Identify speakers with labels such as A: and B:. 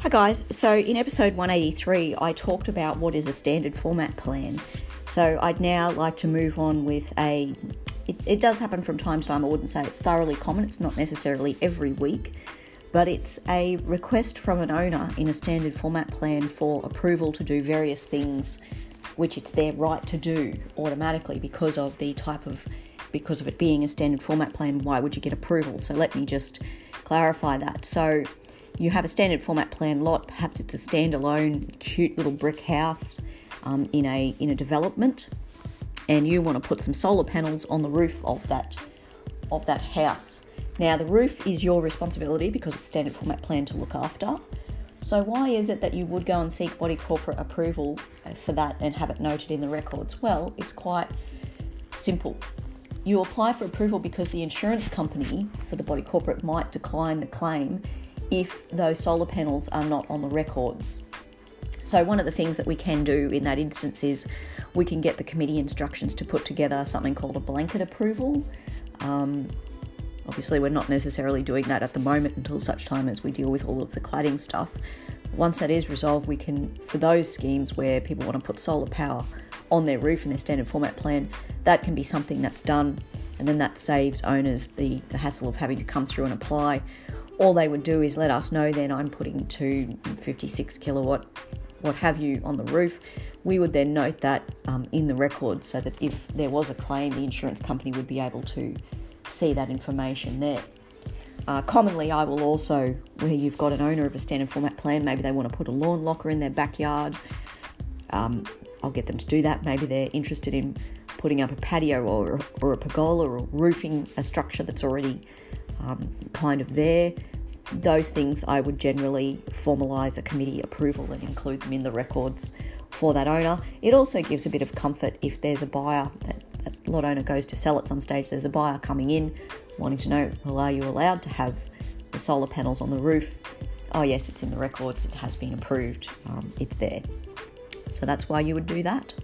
A: Hi guys, so in episode 183, I talked about what is a standard format plan. So I'd now like to move on with a. It, it, does happen from time to time, I wouldn't say it's thoroughly common, it's not necessarily every week, but it's a request from an owner in a standard format plan for approval to do various things which it's their right to do automatically because of the type of because of it being a standard format plan why would you get approval so let me just clarify that so you have a standard format plan lot, perhaps it's a standalone, cute little brick house um, in a in a development, and you want to put some solar panels on the roof of that of that house. Now the roof is your responsibility because it's standard format plan to look after. So why is it that you would go and seek body corporate approval uh, for that and have it noted in the records? Well, it's quite simple. You apply for approval because the insurance company for the body corporate might decline the claim if those solar panels are not on the records. So, one of the things that we can do in that instance is we can get the committee instructions to put together something called a blanket approval. Um, obviously, we're not necessarily doing that at the moment until such time as we deal with all of the cladding stuff. Once that is resolved, we can, for those schemes where people want to put solar power on their roof in their standard format plan, that can be something that's done, and then that saves owners the, the hassle of having to come through and apply all they would do is let us know then I'm putting two 56 kilowatt, what have you, on the roof. We would then note that um, in the record so that if there was a claim, the insurance company would be able to see that information there. Uh, commonly, I will also, where you've got an owner of a standard format plan, maybe they want to put a lawn locker in their backyard. Um, I'll get them to do that. Maybe they're interested in putting up a patio or, or a pergola or roofing a structure that's already um, kind of there. Those things I would generally formalise a committee approval and include them in the records for that owner. It also gives a bit of comfort if there's a buyer that, that lot owner goes to sell at some stage. There's a buyer coming in wanting to know, well, are you allowed to have the solar panels on the roof? Oh, yes, it's in the records. It has been approved. Um, it's there. So that's why you would do that.